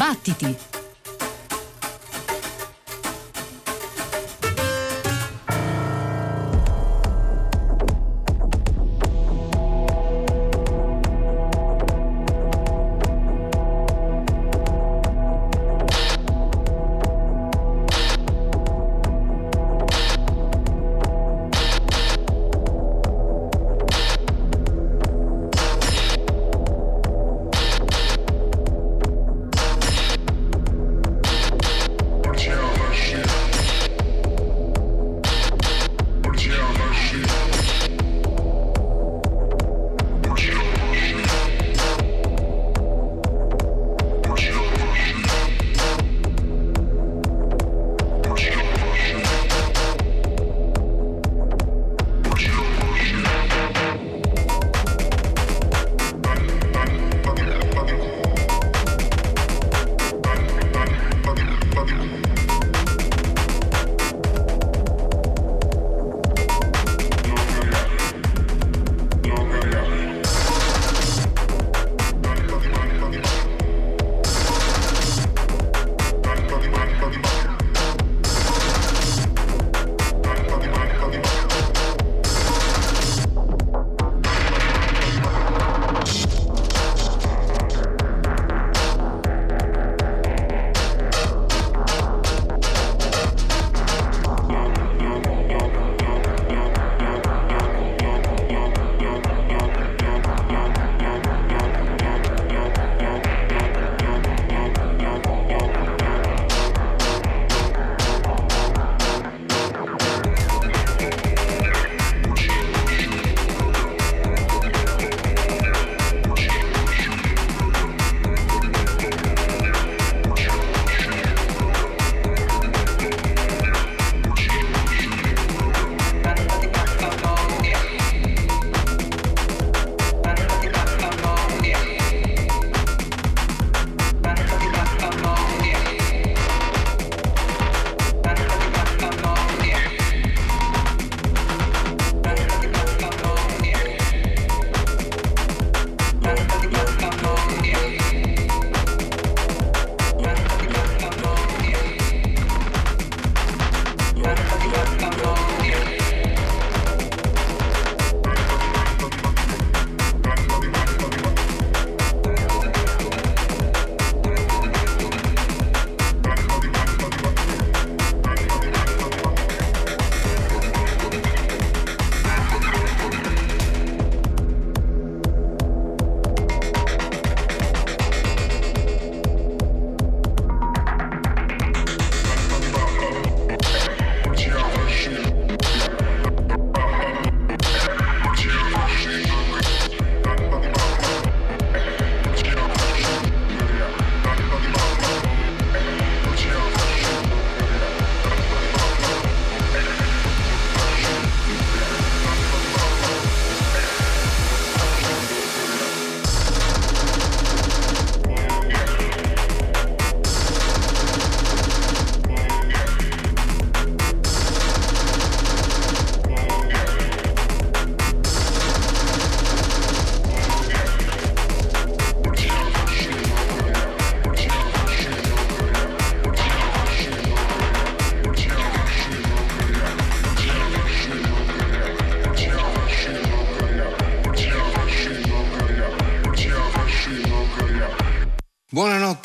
Battiti!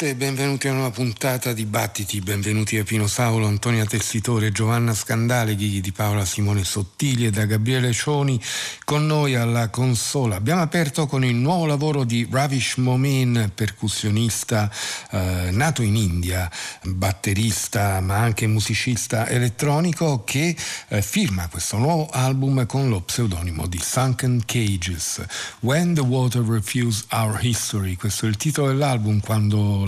Buonanotte e benvenuti a una puntata di Battiti, benvenuti a Pino Saulo, Antonia Tessitore, Giovanna Scandale, Ghighi di Paola, Simone Sottili e da Gabriele Cioni con noi alla console. Abbiamo aperto con il nuovo lavoro di Ravish Momin, percussionista eh, nato in India, batterista ma anche musicista elettronico che eh, firma questo nuovo album con lo pseudonimo di Sunken Cages. When the Water Refused Our History, questo è il titolo dell'album quando quando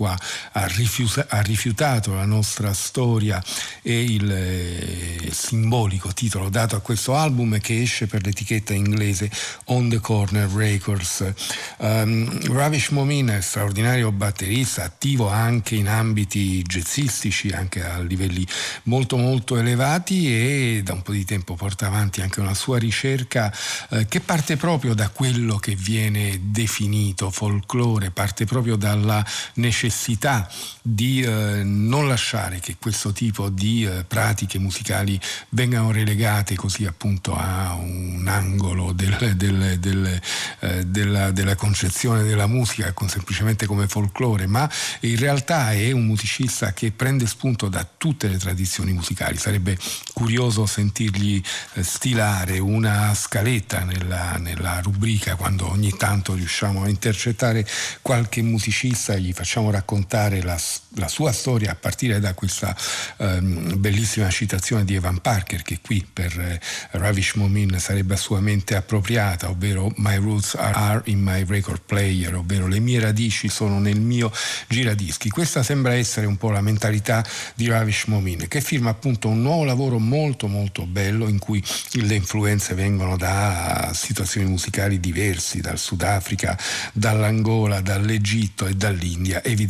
l'acqua ha, rifiusa, ha rifiutato la nostra storia e il eh, simbolico titolo dato a questo album che esce per l'etichetta inglese On the Corner Records. Um, Ravish Momin è straordinario batterista, attivo anche in ambiti jazzistici, anche a livelli molto molto elevati e da un po' di tempo porta avanti anche una sua ricerca eh, che parte proprio da quello che viene definito folklore, parte proprio da dalla necessità di eh, non lasciare che questo tipo di eh, pratiche musicali vengano relegate così appunto a un angolo del, del, del, eh, della, della, concezione della musica con, semplicemente come folklore, ma in realtà è un musicista che prende spunto da tutte le tradizioni musicali. Sarebbe curioso sentirgli eh, stilare una scaletta nella, nella rubrica quando ogni tanto riusciamo a intercettare qualche musicista e gli facciamo raccontare la la sua storia a partire da questa um, bellissima citazione di Evan Parker che qui per eh, Ravish Momin sarebbe assolutamente appropriata, ovvero My roots are, in my record player, ovvero le mie radici sono nel mio giradischi. Questa sembra essere un po' la mentalità di Ravish Momin che firma appunto un nuovo lavoro molto molto bello in cui le influenze vengono da situazioni musicali diversi, dal Sudafrica, dall'Angola, dall'Egitto e dall'India evidentemente,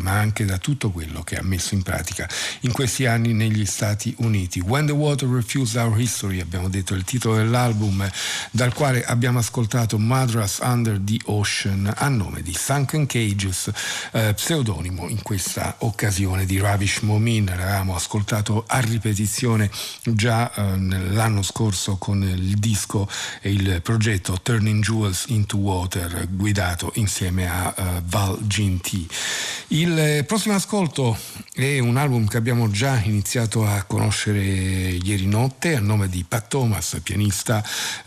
ma anche da tutto quello che ha messo in pratica in questi anni negli Stati Uniti. When the Water Refused Our History, abbiamo detto il titolo dell'album, dal quale abbiamo ascoltato Madras Under the Ocean a nome di Sunken Cages, eh, pseudonimo in questa occasione di Ravish Momin. L'avevamo ascoltato a ripetizione già eh, l'anno scorso con il disco e il progetto Turning Jewels into Water guidato insieme a uh, Val Ginty. Il prossimo ascolto è un album che abbiamo già iniziato a conoscere ieri notte a nome di Pat Thomas, pianista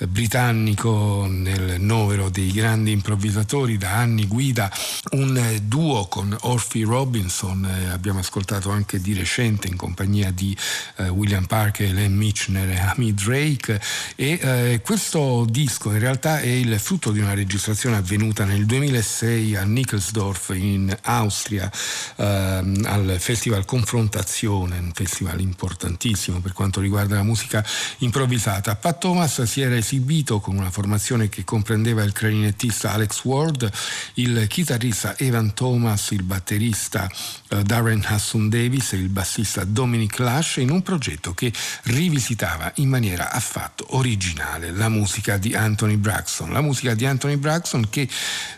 britannico nel novero dei grandi improvvisatori da anni guida un duo con Orphy Robinson, abbiamo ascoltato anche di recente in compagnia di eh, William Parker, Len Michner e Amy Drake. E eh, questo disco in realtà è il frutto di una registrazione avvenuta nel 2006 a Nickelsdorf in Austria ehm, al Festival Confrontazione, un festival importantissimo per quanto riguarda la musica improvvisata. Pat Thomas si era esibito con una formazione che comprendeva il clarinettista Alex Ward, il chitarrista Evan Thomas, il batterista eh, Darren Hassun Davis e il bassista Dominic Lash in un progetto che rivisitava in maniera affatto originale la musica di Anthony Braxton, la musica di Anthony Braxton che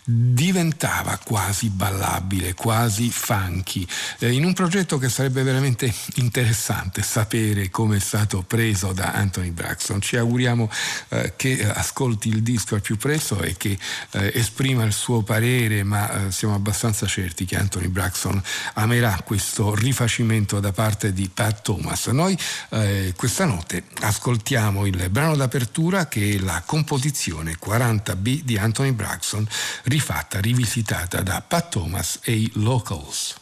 diventava quasi ballabile, quasi funky, eh, in un progetto che sarebbe veramente interessante sapere come è stato preso da Anthony Braxton. Ci auguriamo eh, che ascolti il disco al più presto e che eh, esprima il suo parere, ma eh, siamo abbastanza certi che Anthony Braxton amerà questo rifacimento da parte di Pat Thomas. Noi eh, questa notte ascoltiamo il brano d'apertura che è la composizione 40B di Anthony Braxton rifatta, rivisitata da Pat Thomas e i Locals.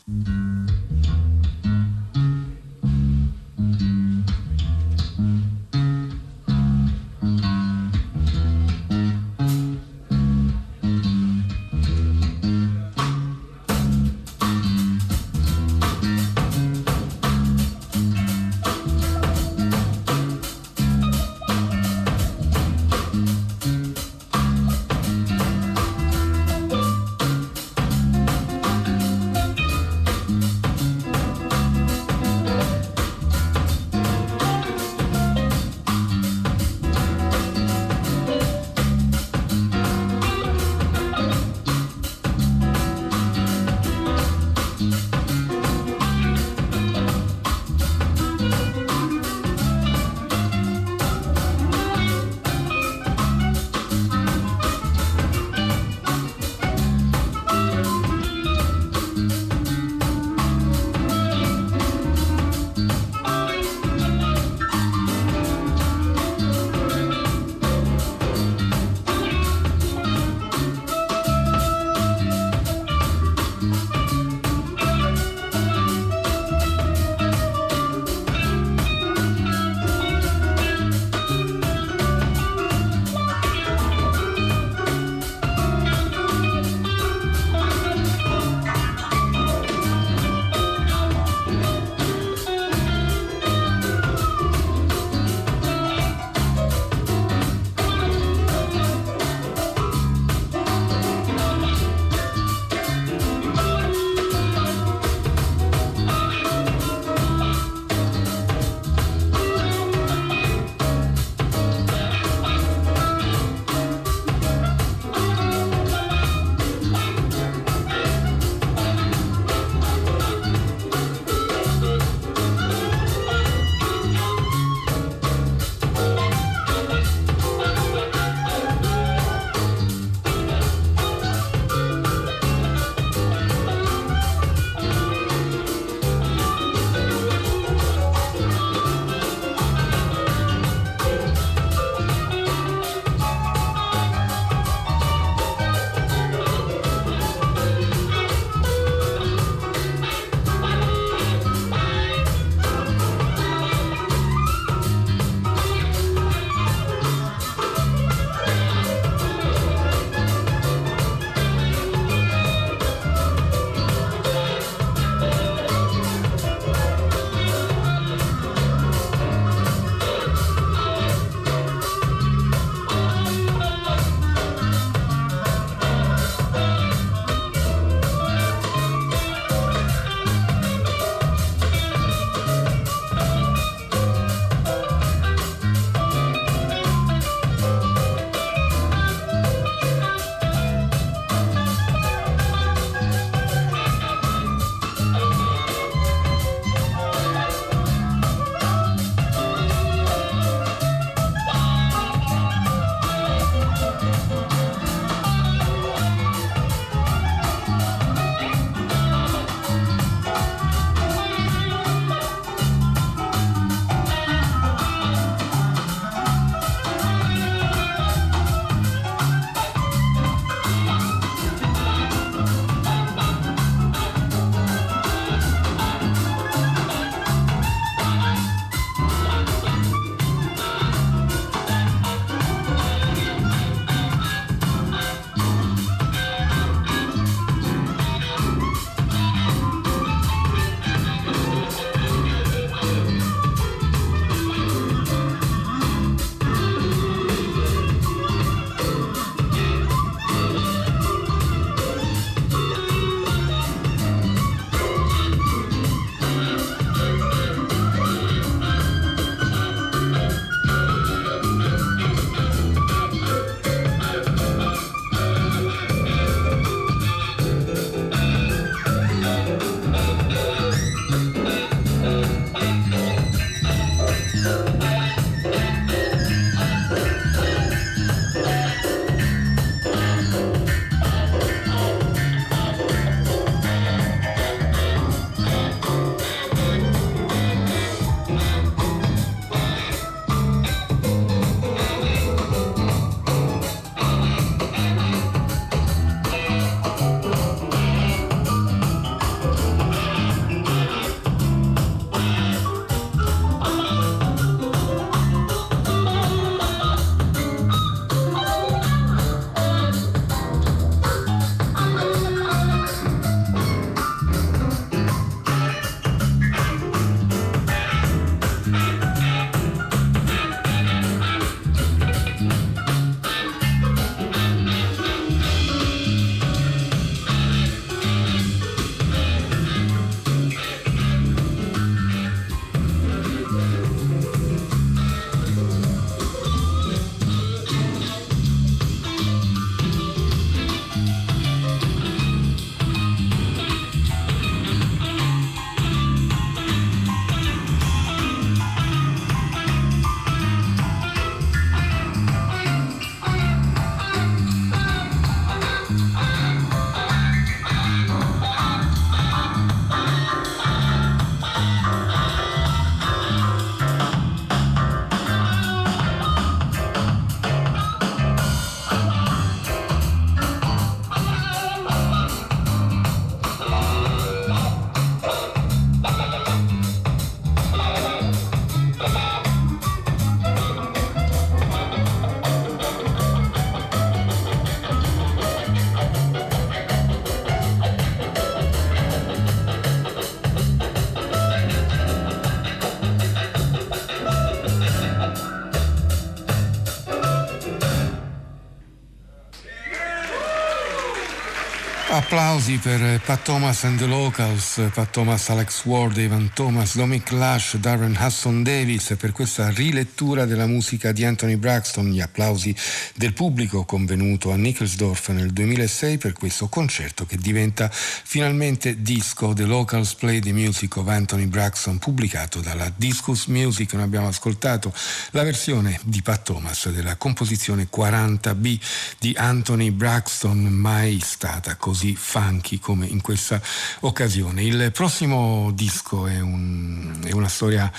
Applausi per Pat Thomas and the Locals, Pat Thomas, Alex Ward, Evan Thomas, Dominic Lush, Darren Hudson Davis. Per questa rilettura della musica di Anthony Braxton, gli applausi del pubblico convenuto a Nickelsdorf nel 2006 per questo concerto che diventa finalmente disco. The Locals Play the Music of Anthony Braxton pubblicato dalla Discus Music. Noi abbiamo ascoltato la versione di Pat Thomas della composizione 40B di Anthony Braxton, mai stata così così funky come in questa occasione. Il prossimo disco è, un, è una storia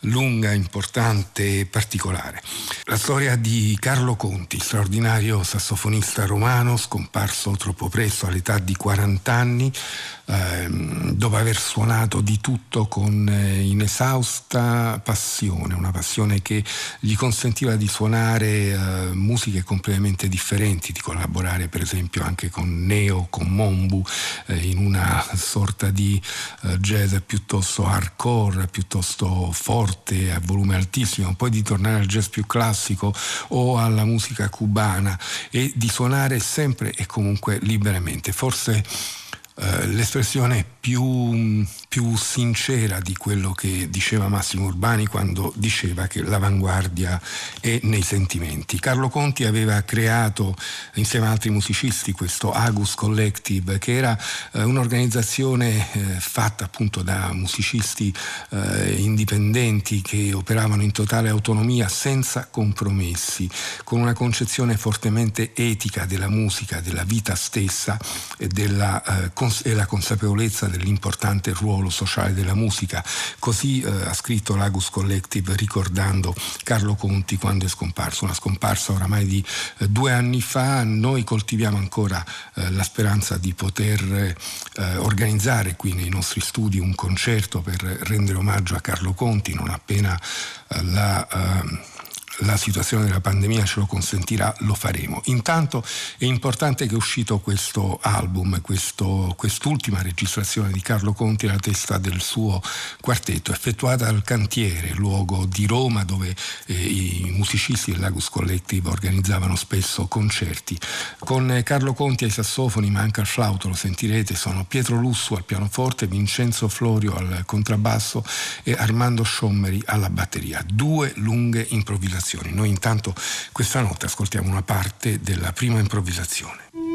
lunga, importante e particolare. La storia di Carlo Conti, straordinario sassofonista romano, scomparso troppo presto all'età di 40 anni, ehm, dopo aver suonato di tutto con eh, inesausta passione, una passione che gli consentiva di suonare eh, musiche completamente differenti, di collaborare per esempio anche con Neo, con Mombu, eh, in una sorta di eh, jazz piuttosto hardcore, piuttosto forte, a volume altissimo, poi di tornare al jazz più classico o alla musica cubana e di suonare sempre e comunque liberamente. Forse l'espressione più, più, sincera di quello che diceva Massimo Urbani quando diceva che l'avanguardia è nei sentimenti. Carlo Conti aveva creato insieme ad altri musicisti questo Agus Collective che era eh, un'organizzazione eh, fatta appunto da musicisti eh, indipendenti che operavano in totale autonomia senza compromessi, con una concezione fortemente etica della musica, della vita stessa e della eh, cons- e la consapevolezza dell'importante ruolo sociale della musica. Così eh, ha scritto l'Agus Collective ricordando Carlo Conti quando è scomparso, una scomparsa oramai di eh, due anni fa. Noi coltiviamo ancora eh, la speranza di poter eh, organizzare qui nei nostri studi un concerto per rendere omaggio a Carlo Conti non appena eh, la ehm, la situazione della pandemia ce lo consentirà, lo faremo. Intanto è importante che è uscito questo album, questo, quest'ultima registrazione di Carlo Conti alla testa del suo quartetto, effettuata al Cantiere, luogo di Roma dove eh, i musicisti del Lagus Collective organizzavano spesso concerti. Con Carlo Conti ai sassofoni, ma anche al flauto, lo sentirete, sono Pietro Lussu al pianoforte, Vincenzo Florio al contrabbasso e Armando Sciommeri alla batteria. Due lunghe improvvisazioni improvvisazioni. Noi intanto questa notte ascoltiamo una parte della prima improvvisazione.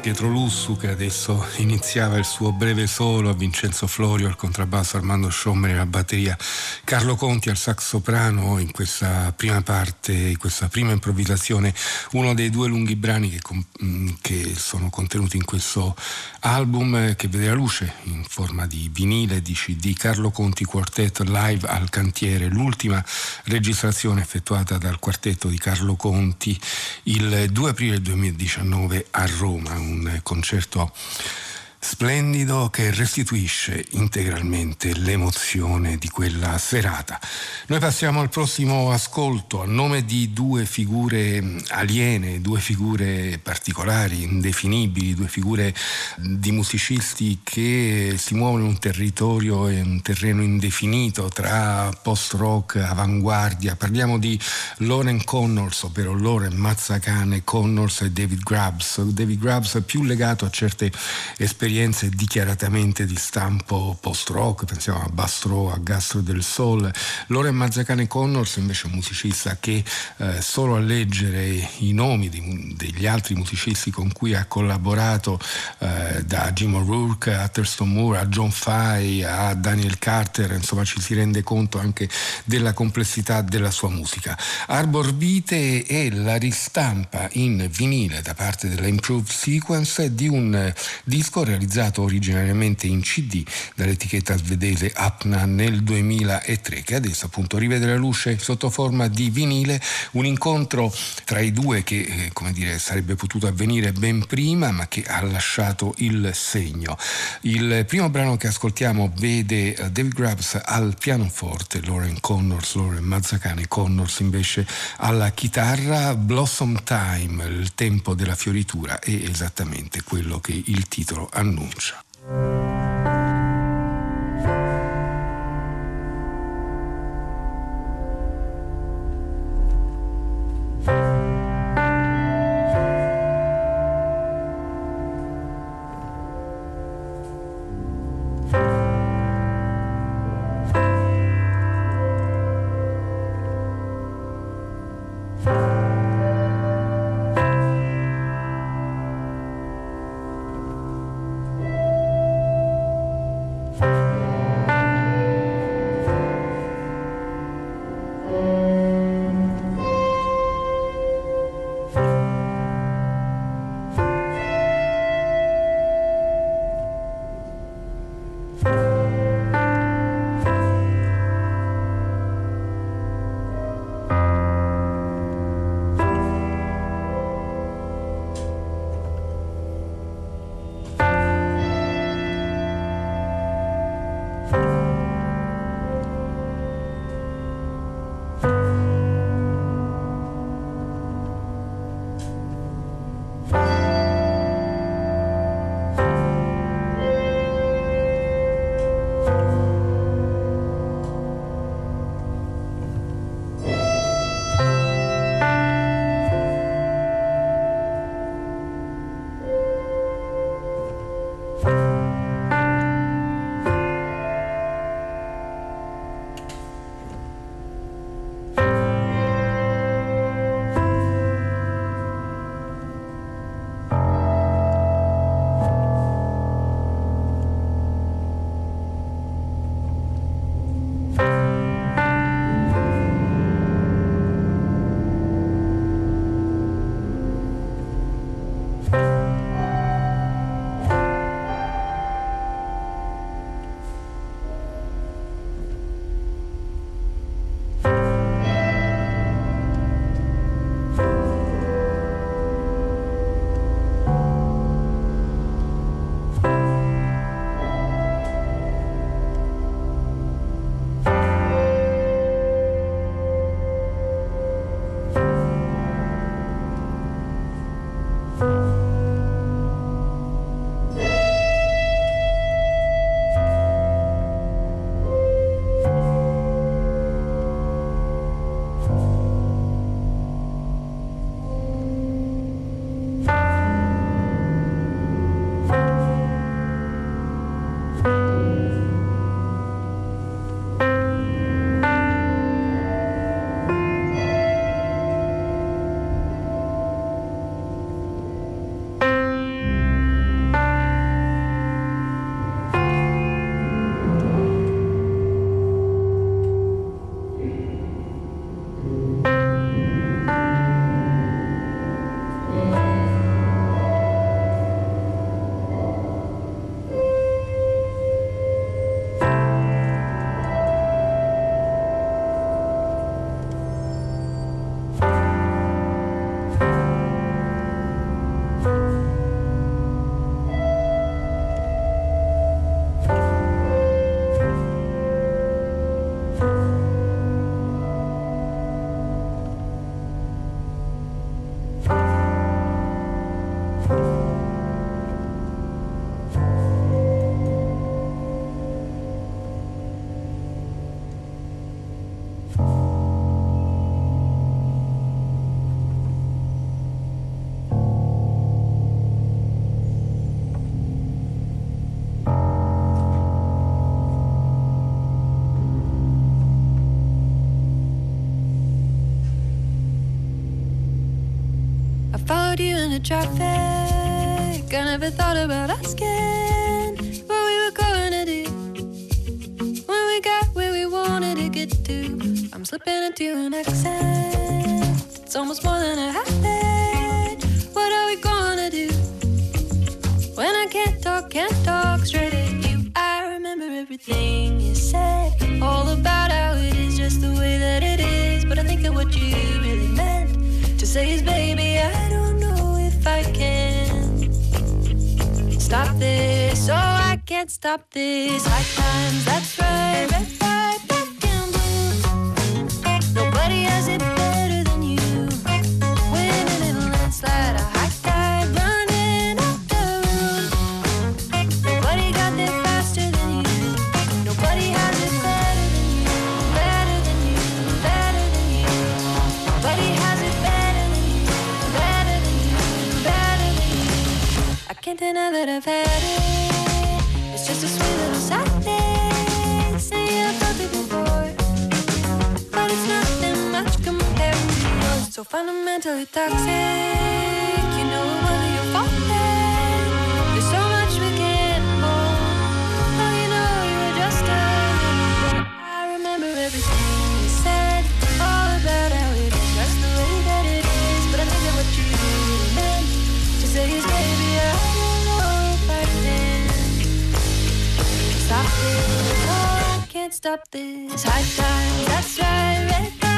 Pietro Lussu che adesso iniziava il suo breve solo, a Vincenzo Florio al contrabbasso, Armando Sciomeri alla batteria, Carlo Conti al sax soprano in questa prima parte, in questa prima improvvisazione, uno dei due lunghi brani che, mm, che sono contenuti in questo album che vede la luce in forma di vinile di CD Carlo Conti Quartet Live al Cantiere, l'ultima registrazione effettuata dal quartetto di Carlo Conti il 2 aprile 2019 a Roma, un concerto splendido che restituisce integralmente l'emozione di quella serata. Noi passiamo al prossimo ascolto a nome di due figure aliene, due figure particolari, indefinibili, due figure di musicisti che si muovono in un territorio e un terreno indefinito tra post-rock, avanguardia. Parliamo di Lauren Connors, ovvero Lauren Mazzacane Connors e David Grubbs. David Grubbs più legato a certe esperienze esperienze dichiaratamente di stampo post-rock, pensiamo a Bastro, a Gastro del Sol. Loren Mazzacane Connors invece è un musicista che eh, solo a leggere i nomi di, degli altri musicisti con cui ha collaborato, eh, da Jim O'Rourke a Thurston Moore, a John Fay, a Daniel Carter, insomma ci si rende conto anche della complessità della sua musica. Arbor Vite è la ristampa in vinile da parte della Improved Sequence di un eh, disco realizzato realizzato originariamente in CD dall'etichetta svedese Apna nel 2003, che adesso appunto rivede la luce sotto forma di vinile, un incontro tra i due che eh, come dire, sarebbe potuto avvenire ben prima, ma che ha lasciato il segno. Il primo brano che ascoltiamo vede eh, David Grubbs al pianoforte, Lauren Connors, Lauren Mazzacane Connors invece alla chitarra, Blossom Time, il tempo della fioritura, è esattamente quello che il titolo annuncia annuncia. in the traffic. I never thought about asking. can't deny that I've had it. It's just a sweet little sadness. Say I felt it before, but it's nothing much compared to yours. So fundamentally toxic. stop this high time. That's right.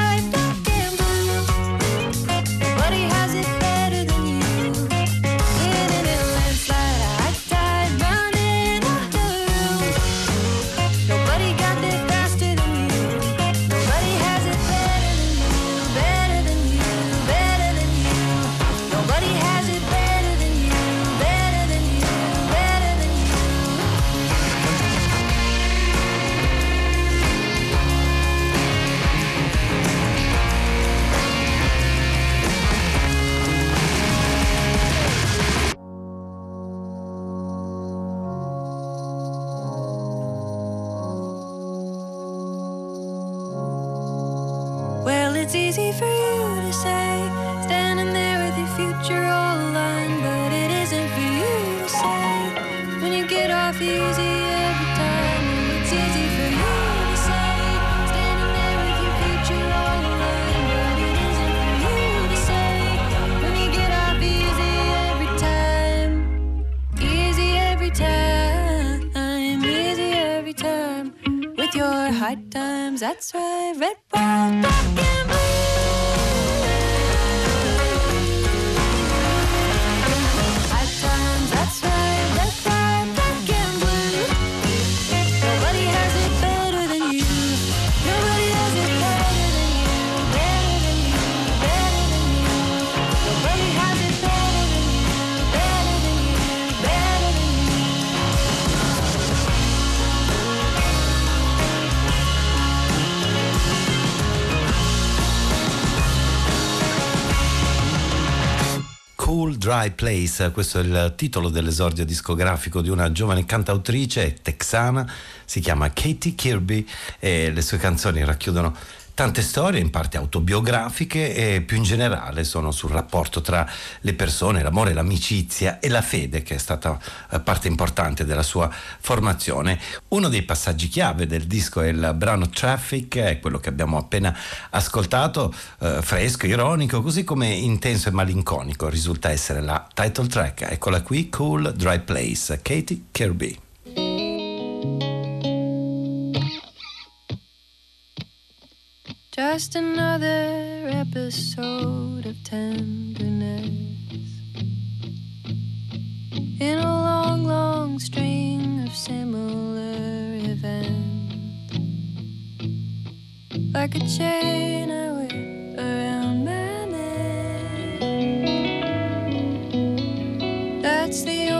that's why red Dry Place, questo è il titolo dell'esordio discografico di una giovane cantautrice texana, si chiama Katie Kirby e le sue canzoni racchiudono tante storie, in parte autobiografiche e più in generale sono sul rapporto tra le persone, l'amore, l'amicizia e la fede che è stata eh, parte importante della sua formazione. Uno dei passaggi chiave del disco è il brano Traffic, è quello che abbiamo appena ascoltato, eh, fresco, ironico, così come intenso e malinconico risulta essere la title track. Eccola qui, Cool Dry Place, Katie Kirby. Just another episode of tenderness in a long, long string of similar events, like a chain I wear around my neck. That's the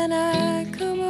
Can I come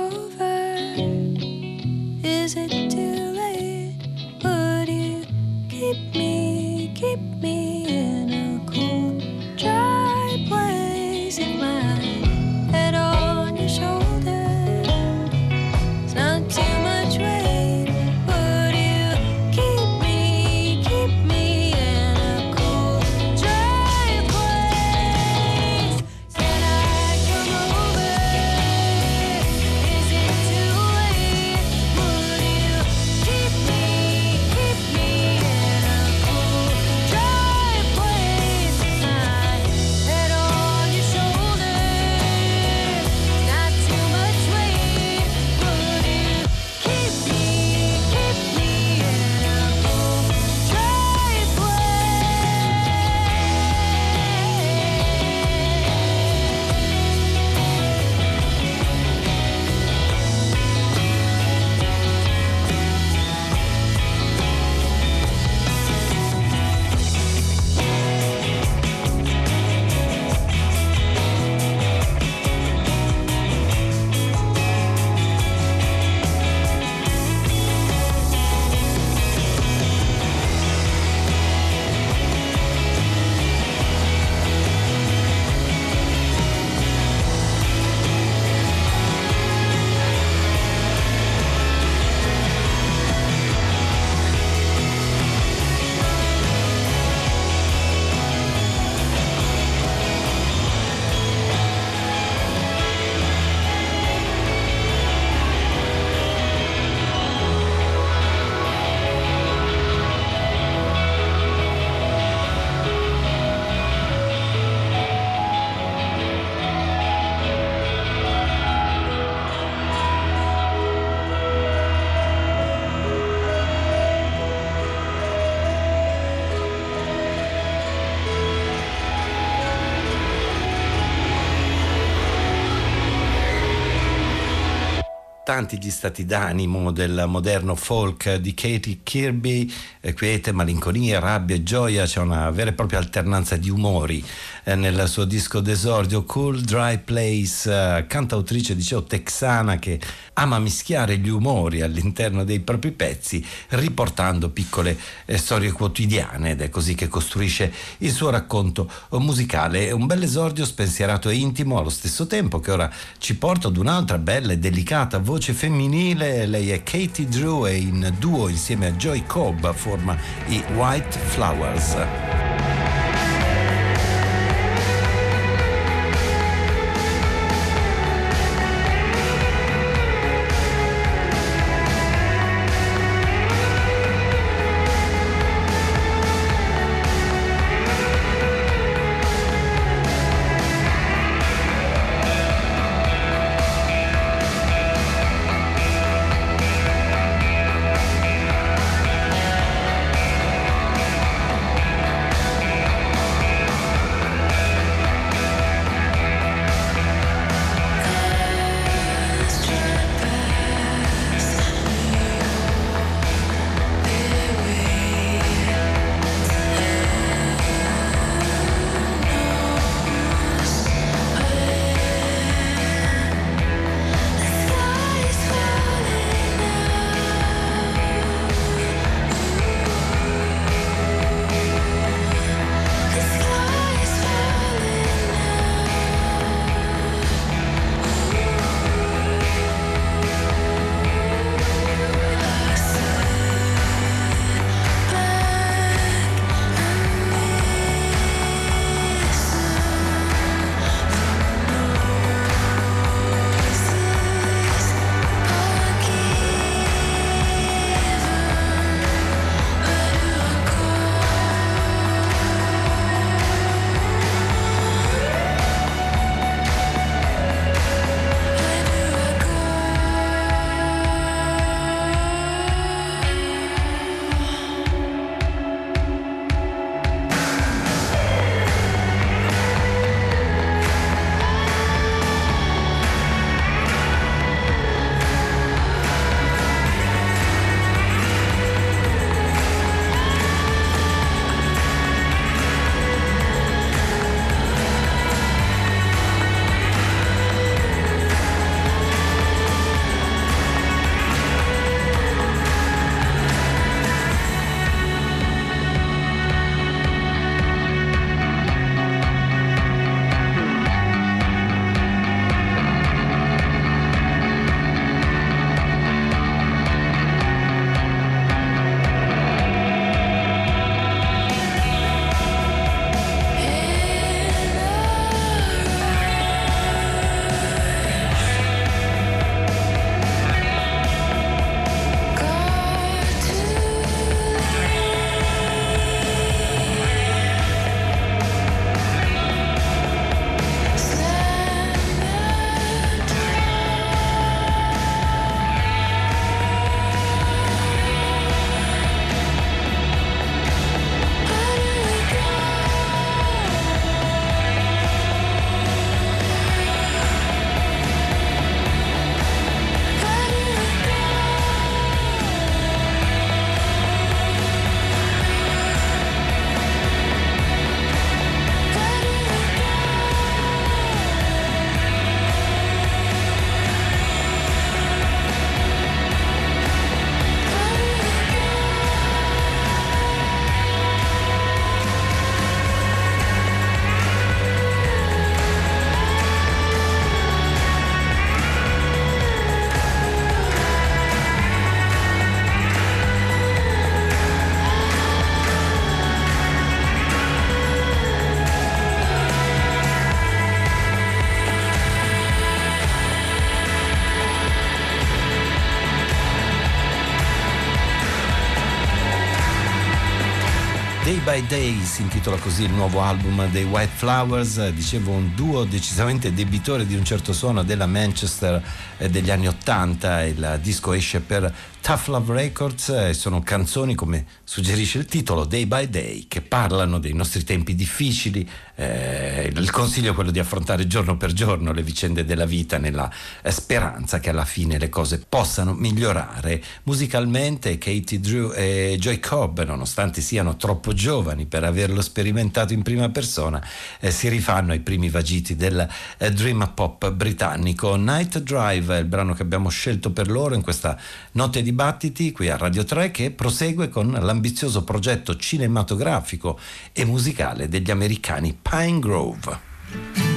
importanti gli stati d'animo del moderno folk di Katie Kirby, eh, quiete, malinconia, rabbia e gioia, c'è una vera e propria alternanza di umori eh, nel suo disco d'esordio Cool Dry Place, eh, cantautrice dicevo texana che ama mischiare gli umori all'interno dei propri pezzi riportando piccole eh, storie quotidiane ed è così che costruisce il suo racconto musicale. Un bel esordio spensierato e intimo allo stesso tempo che ora ci porta ad un'altra bella e delicata voce femminile, lei è Katie Drew e in duo insieme a Joy Cobb forma i White Flowers. By Day si intitola così il nuovo album dei White Flowers, dicevo un duo decisamente debitore di un certo suono della Manchester degli anni 80, il disco esce per Tough Love Records e sono canzoni, come suggerisce il titolo, Day by Day, che parlano dei nostri tempi difficili. Eh, il consiglio è quello di affrontare giorno per giorno le vicende della vita nella eh, speranza che alla fine le cose possano migliorare. Musicalmente Katie Drew e Joy Cobb, nonostante siano troppo giovani per averlo sperimentato in prima persona, eh, si rifanno ai primi vagiti del eh, dream pop britannico. Night Drive è il brano che abbiamo scelto per loro in questa notte di dibattiti qui a Radio 3 che prosegue con l'ambizioso progetto cinematografico e musicale degli americani Pine Grove.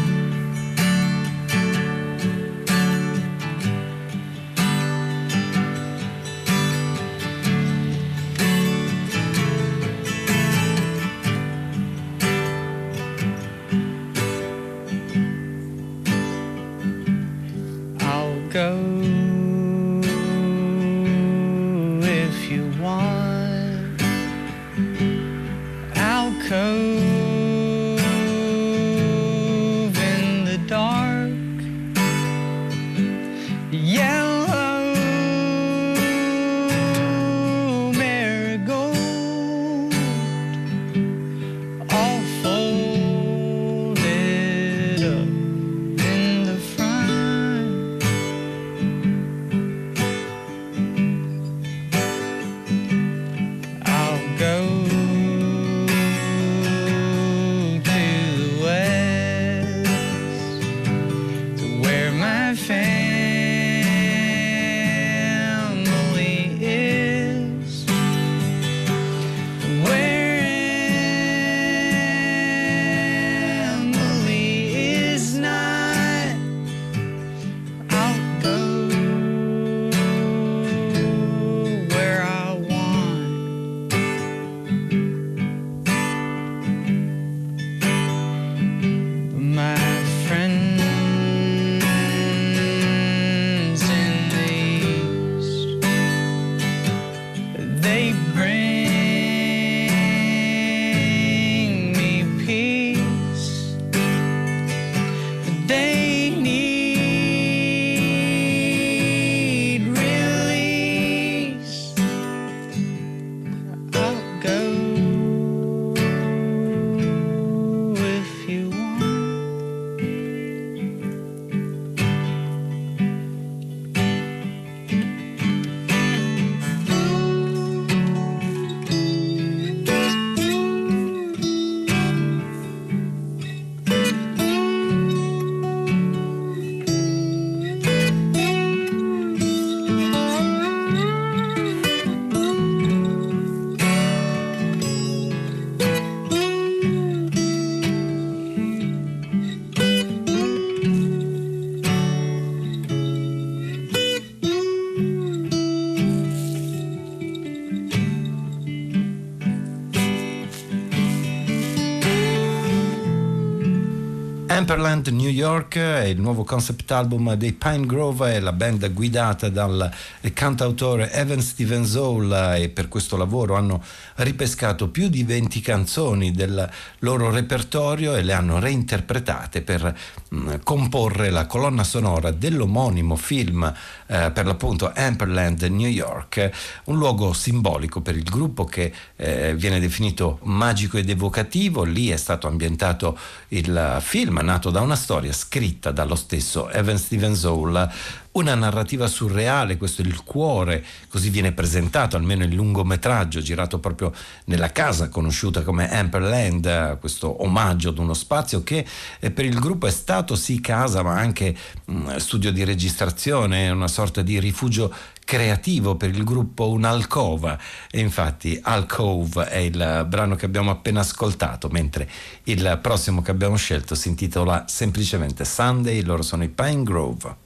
Amperland New York è il nuovo concept album dei Pine Grove, è la band guidata dal cantautore Evan Stevens Hall e per questo lavoro hanno ripescato più di 20 canzoni del loro repertorio e le hanno reinterpretate per mm, comporre la colonna sonora dell'omonimo film eh, per l'appunto Amperland New York, un luogo simbolico per il gruppo che eh, viene definito magico ed evocativo, lì è stato ambientato il film nato da una storia scritta dallo stesso Evan Stevens Hall una narrativa surreale, questo è il cuore, così viene presentato almeno il lungometraggio girato proprio nella casa conosciuta come Amperland, questo omaggio ad uno spazio che eh, per il gruppo è stato sì casa ma anche mm, studio di registrazione, una sorta di rifugio creativo per il gruppo un'alcova e infatti Alcove è il brano che abbiamo appena ascoltato mentre il prossimo che abbiamo scelto si intitola semplicemente Sunday, loro sono i Pine Grove.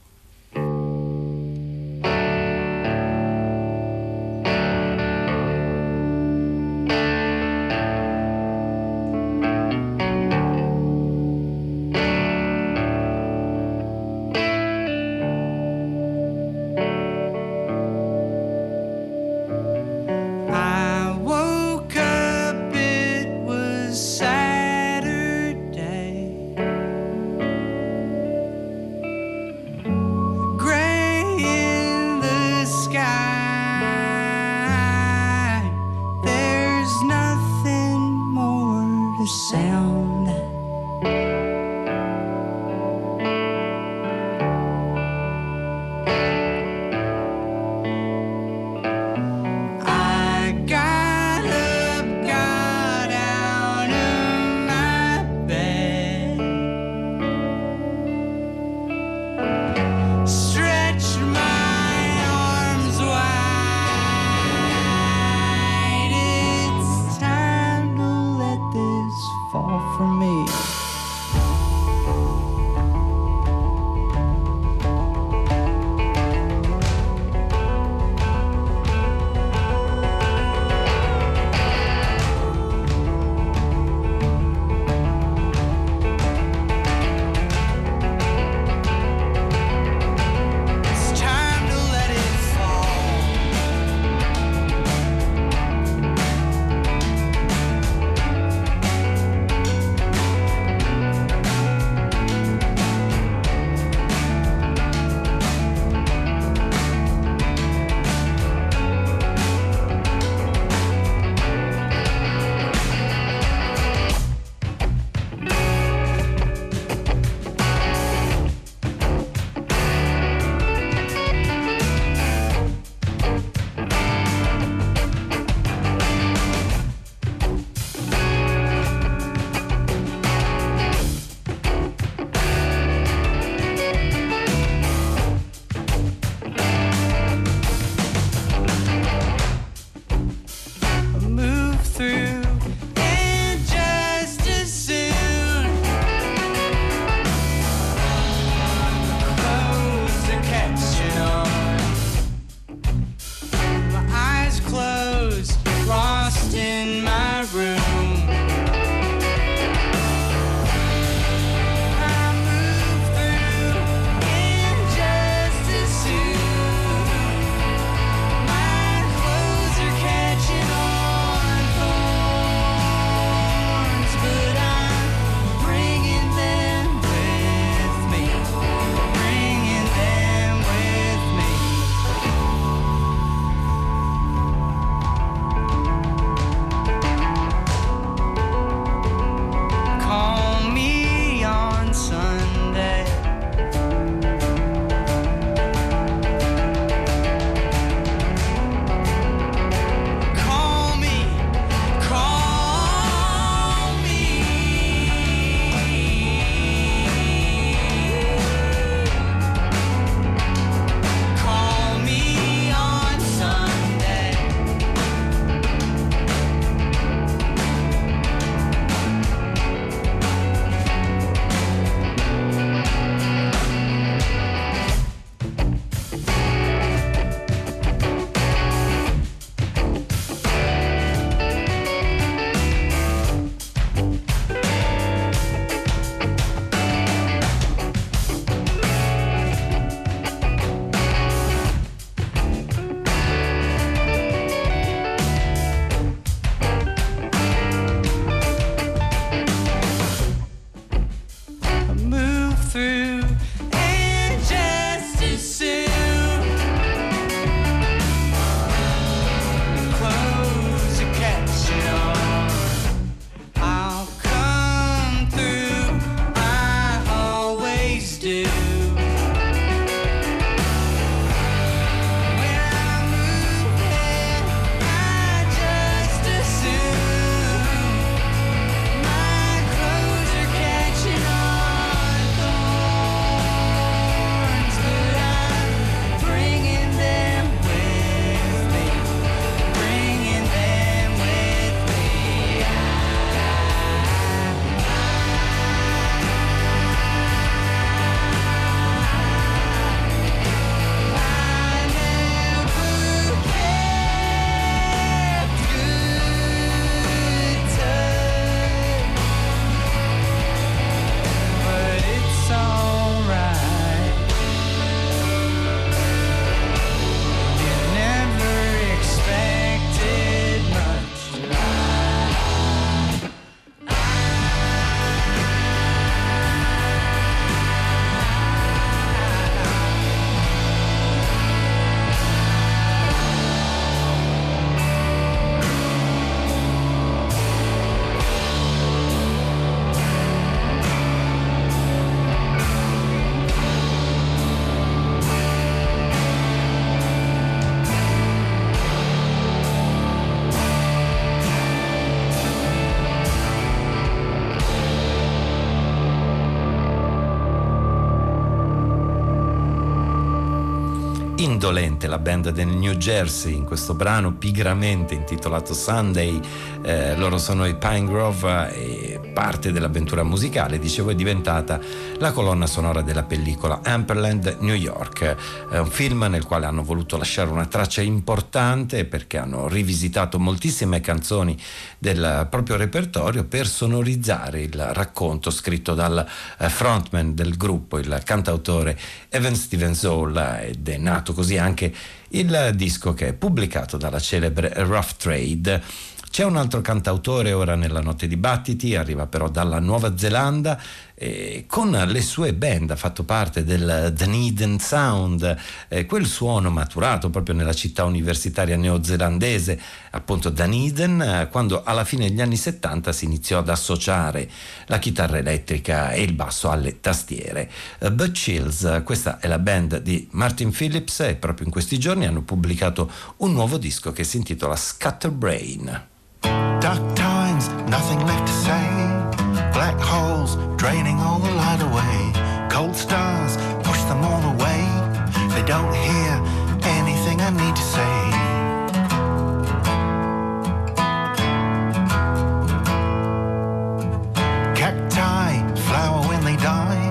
Indolente la band del New Jersey in questo brano pigramente intitolato Sunday. Eh, loro sono i Pine Grove e parte dell'avventura musicale, dicevo, è diventata la colonna sonora della pellicola Amperland New York. È un film nel quale hanno voluto lasciare una traccia importante perché hanno rivisitato moltissime canzoni del proprio repertorio per sonorizzare il racconto scritto dal eh, frontman del gruppo, il cantautore Evan Stevens Hall ed è nato così anche il disco che è pubblicato dalla celebre Rough Trade. C'è un altro cantautore ora nella notte di battiti, arriva però dalla Nuova Zelanda eh, con le sue band, ha fatto parte del Dunedin Sound, eh, quel suono maturato proprio nella città universitaria neozelandese, appunto Dunedin, eh, quando alla fine degli anni 70 si iniziò ad associare la chitarra elettrica e il basso alle tastiere. Uh, But Chills, questa è la band di Martin Phillips e proprio in questi giorni hanno pubblicato un nuovo disco che si intitola Scatterbrain. Dark times, nothing left to say. Black holes draining all the light away. Cold stars push them all away. They don't hear anything I need to say. Cacti flower when they die.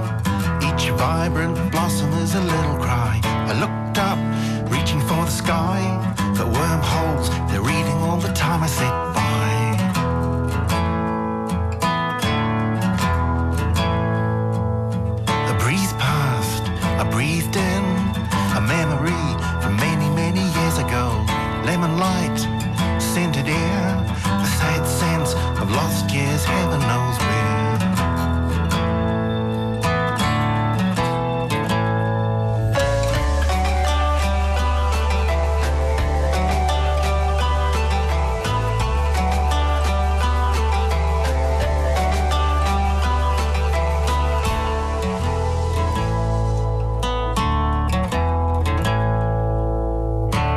Each vibrant blossom is a little cry. I looked up, reaching for the sky. The wormholes, they're reading all the time I sit years, heaven knows where.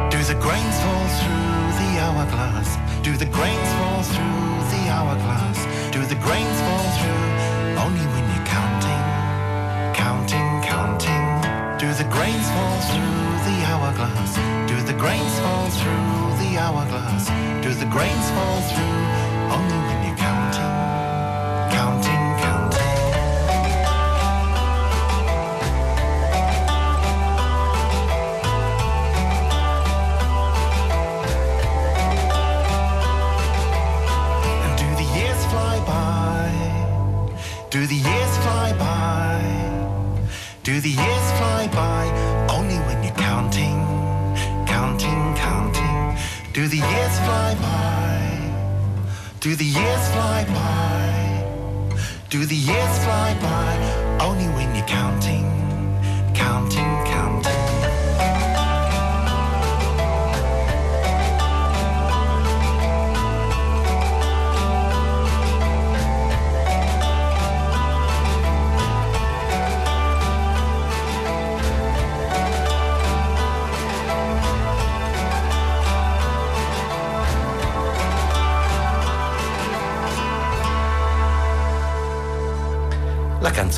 Do the grains fall through the hourglass? Do the grains Do the grains fall through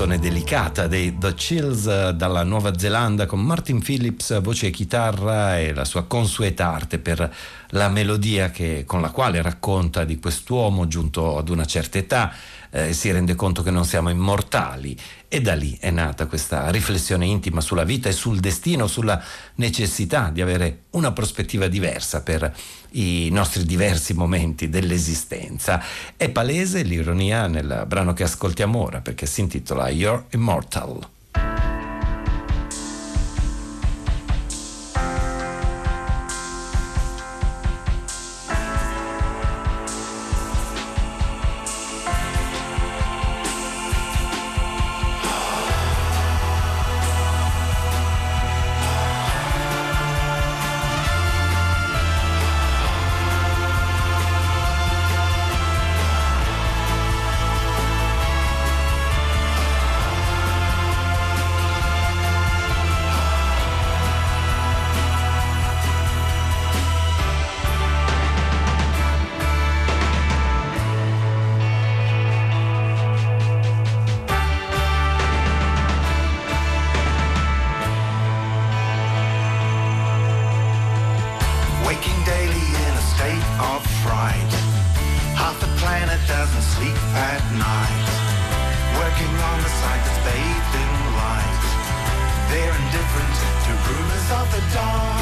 canzone delicata dei The Chills eh, dalla Nuova Zelanda con Martin Phillips, voce e chitarra e la sua consueta arte per la melodia che- con la quale racconta di quest'uomo giunto ad una certa età, eh, si rende conto che non siamo immortali e da lì è nata questa riflessione intima sulla vita e sul destino, sulla necessità di avere una prospettiva diversa per i nostri diversi momenti dell'esistenza. È palese l'ironia nel brano che ascoltiamo ora perché si intitola You're Immortal. The dark.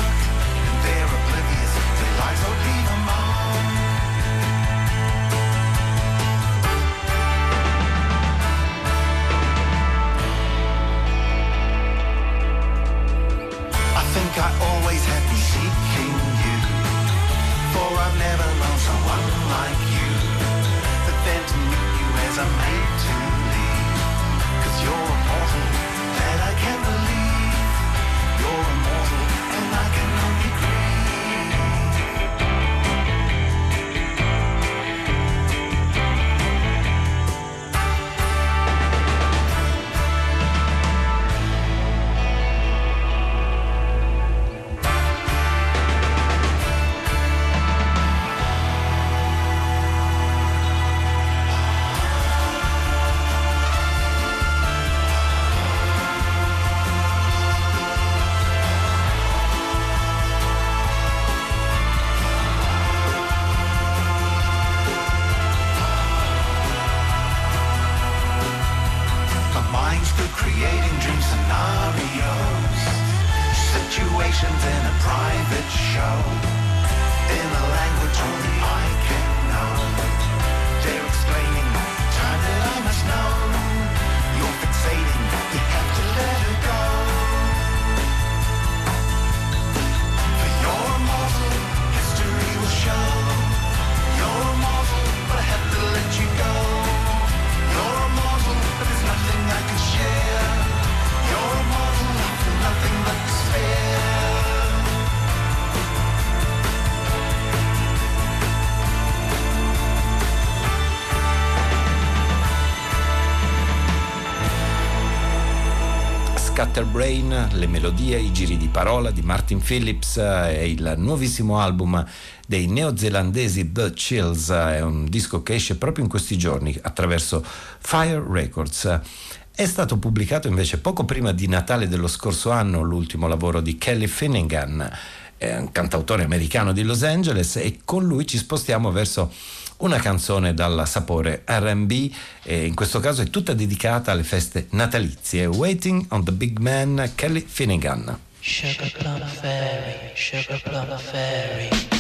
Scatterbrain, le melodie, i giri di parola di Martin Phillips eh, è il nuovissimo album dei neozelandesi The Chills, è un disco che esce proprio in questi giorni attraverso Fire Records. È stato pubblicato invece poco prima di Natale dello scorso anno l'ultimo lavoro di Kelly Finnegan, un cantautore americano di Los Angeles e con lui ci spostiamo verso una canzone dal sapore RB e in questo caso è tutta dedicata alle feste natalizie. Waiting on the Big Man, Kelly Finnegan. Sugar plum fairy, sugar plum fairy.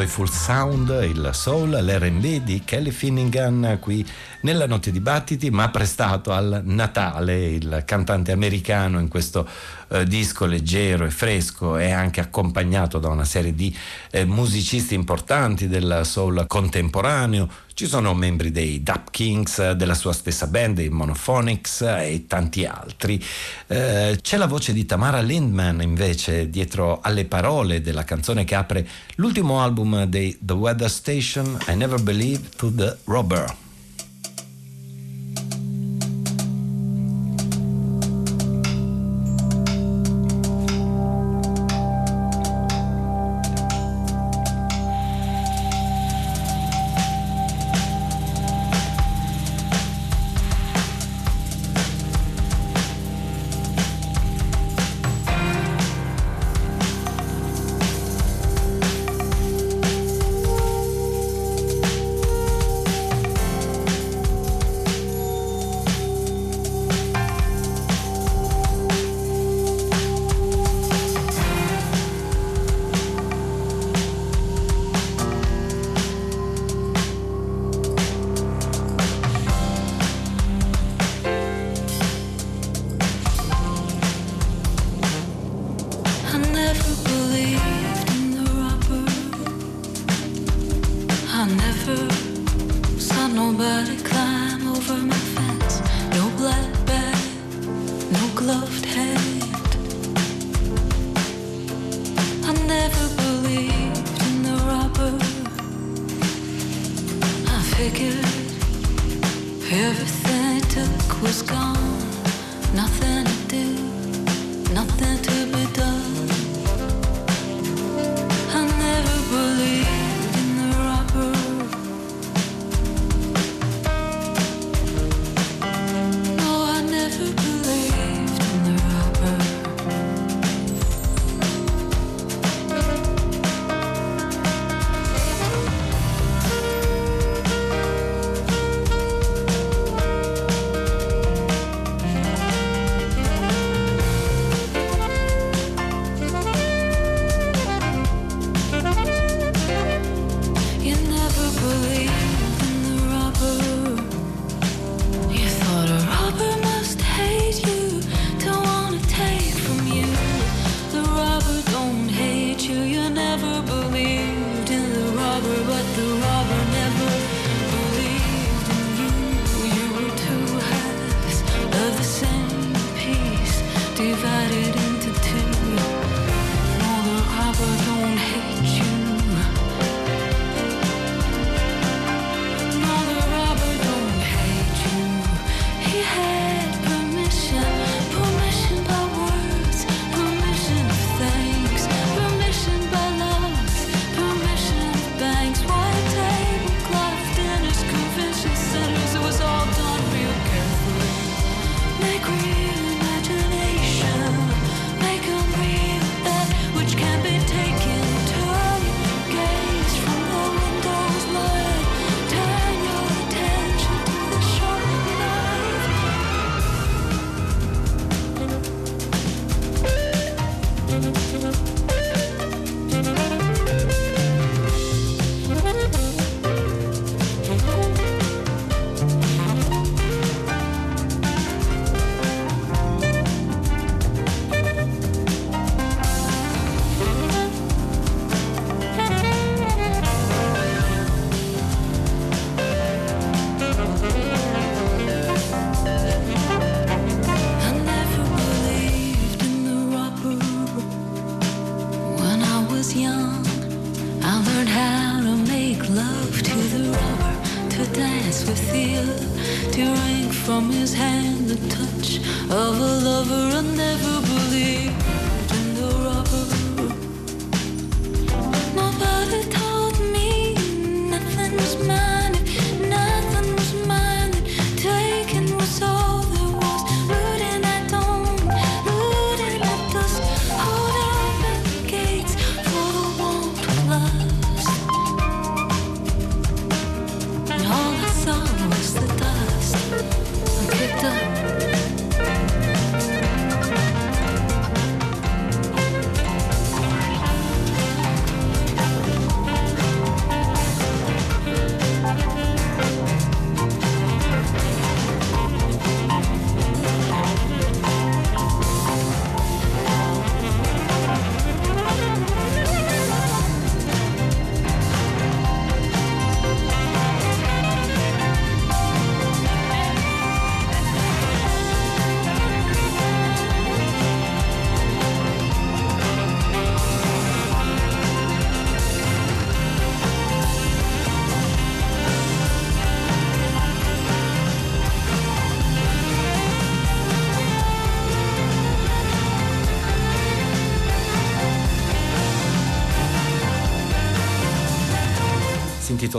Joyful Sound, il soul, l'RB di Kelly Finnegan qui nella notte di battiti, ma prestato al Natale, il cantante americano in questo eh, disco leggero e fresco e anche accompagnato da una serie di eh, musicisti importanti del soul contemporaneo. Ci sono membri dei Dap Kings, della sua stessa band, i Monophonics e tanti altri. Eh, c'è la voce di Tamara Lindman invece dietro alle parole della canzone che apre l'ultimo album dei The Weather Station, I Never Believed to the Robber.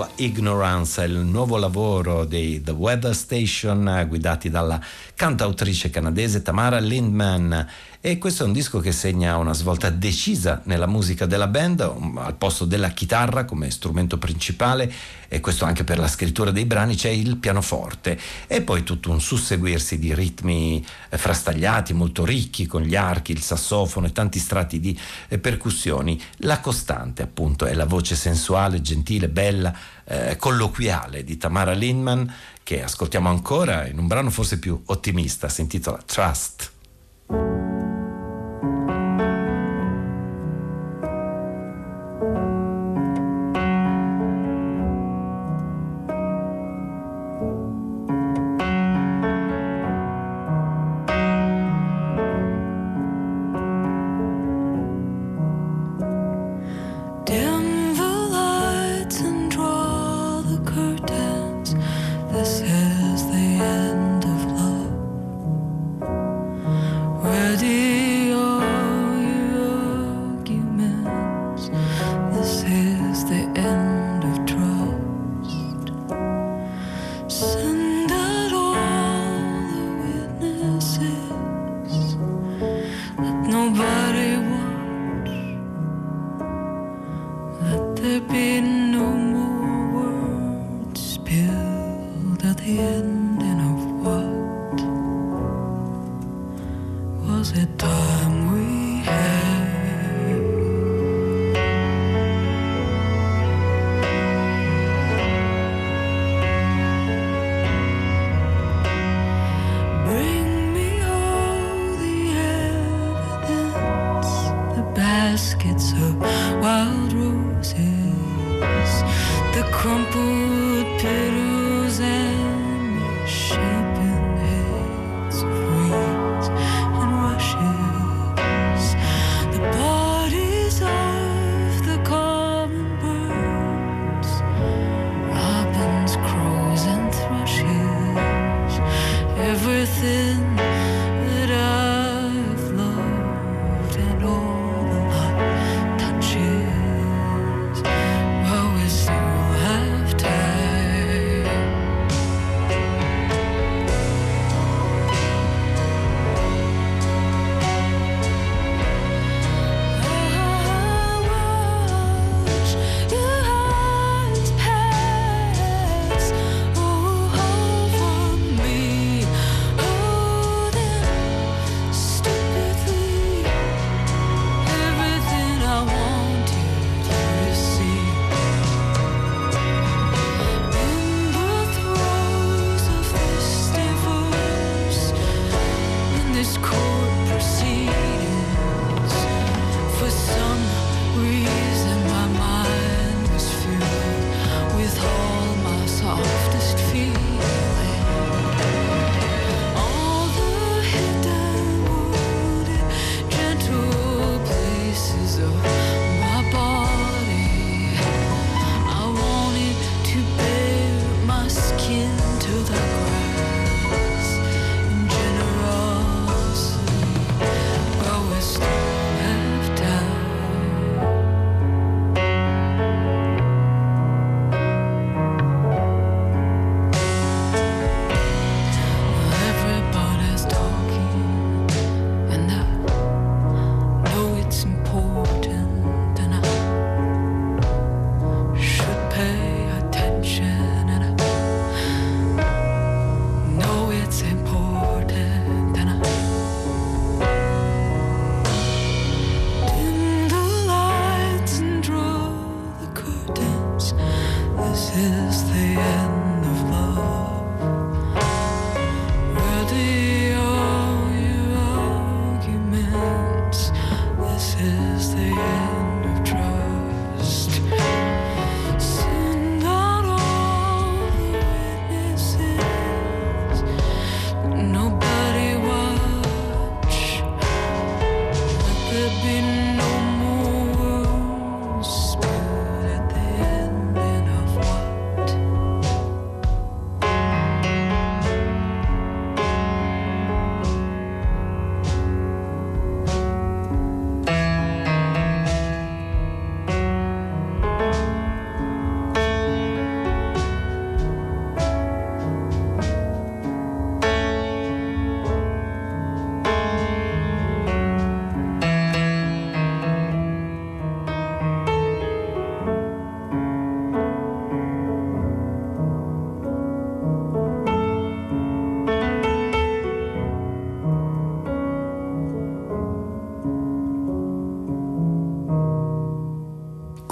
Intitola Ignorance, il nuovo lavoro dei The Weather Station guidati dalla cantautrice canadese Tamara Lindman e questo è un disco che segna una svolta decisa nella musica della band, al posto della chitarra come strumento principale e questo anche per la scrittura dei brani c'è il pianoforte e poi tutto un susseguirsi di ritmi eh, frastagliati, molto ricchi con gli archi, il sassofono e tanti strati di eh, percussioni. La costante appunto è la voce sensuale, gentile, bella, eh, colloquiale di Tamara Lindman che ascoltiamo ancora in un brano forse più ottimista, si intitola Trust.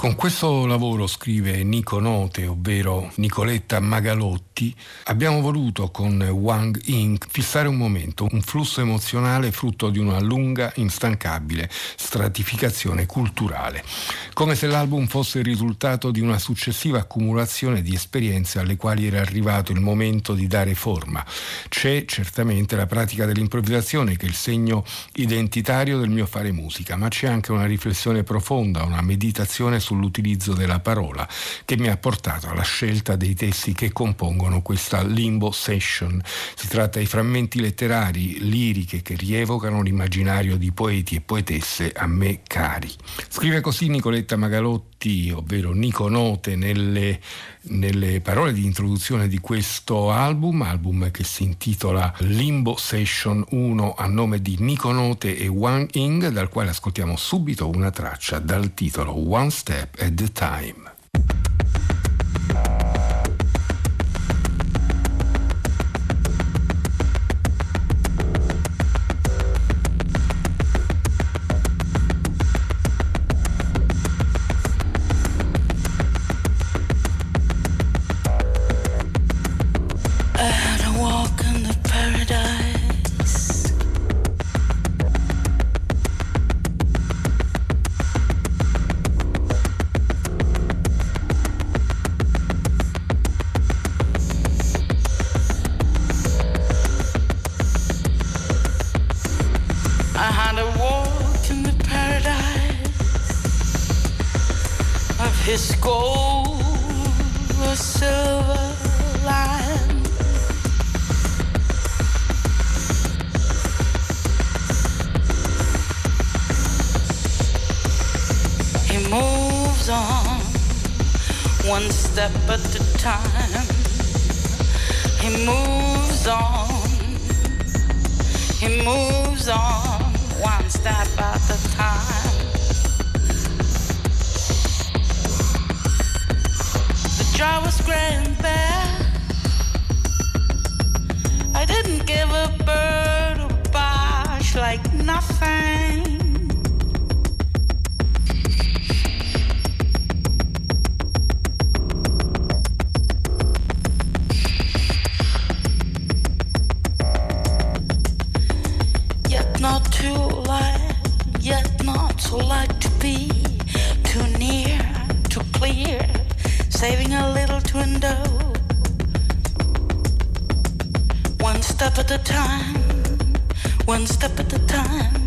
Con questo lavoro, scrive Nico Note, ovvero Nicoletta Magalotti, abbiamo voluto con Wang Inc. fissare un momento, un flusso emozionale frutto di una lunga, instancabile stratificazione culturale, come se l'album fosse il risultato di una successiva accumulazione di esperienze alle quali era arrivato il momento di dare forma. C'è certamente la pratica dell'improvvisazione che è il segno identitario del mio fare musica, ma c'è anche una riflessione profonda, una meditazione su sull'utilizzo della parola che mi ha portato alla scelta dei testi che compongono questa limbo session. Si tratta di frammenti letterari, liriche che rievocano l'immaginario di poeti e poetesse a me cari. Scrive così Nicoletta Magalotti, ovvero Nico Note, nelle, nelle parole di introduzione di questo album, album che si intitola Limbo Session 1 a nome di Nico Note e Wang Ying, dal quale ascoltiamo subito una traccia dal titolo One step at a time. at a time, one step at a time.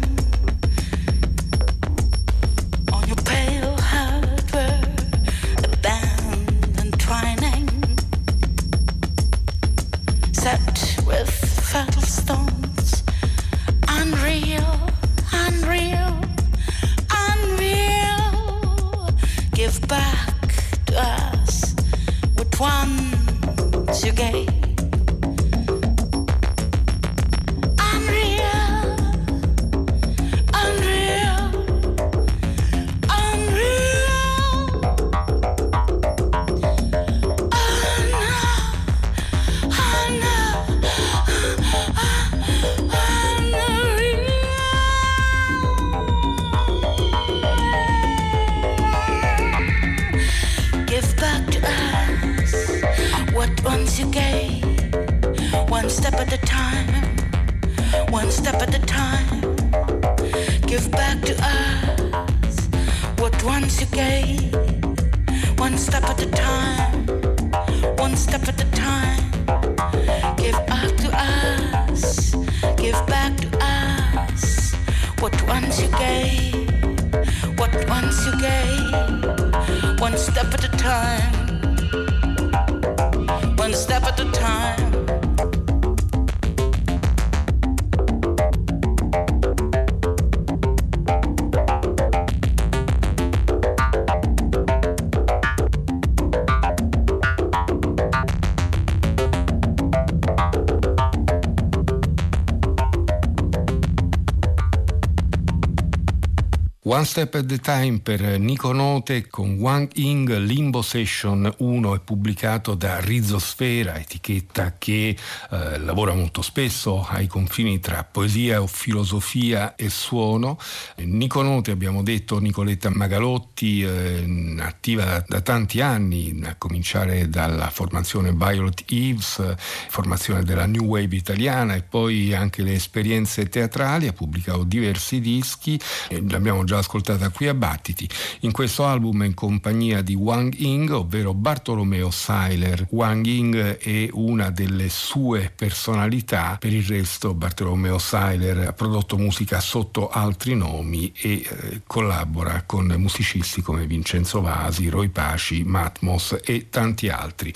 Step at a Time per Nico Note con Wang Ying Limbo Session 1 è pubblicato da Rizosfera, etichetta che eh, lavora molto spesso ai confini tra poesia o filosofia e suono. Nico Note, abbiamo detto, Nicoletta Magalotti, eh, attiva da, tanti anni, a cominciare dalla formazione Violet Eves, formazione della New Wave italiana e poi anche le esperienze teatrali, ha pubblicato diversi dischi, eh, l'abbiamo già ascoltata qui a Battiti. In questo album è in compagnia di Wang Ying, ovvero Bartolomeo Seiler. Wang Ying è una delle sue personalità, per il resto Bartolomeo Seiler ha prodotto musica sotto altri nomi e eh, collabora con musicisti come Vincenzo Vasi, Roy Paci, Matmos e tanti altri.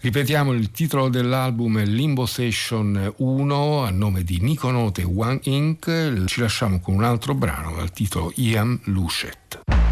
Ripetiamo il titolo dell'album Limbo Session 1 a nome di Nico Note One Inc. Ci lasciamo con un altro brano dal titolo Ian Luchet.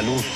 salud.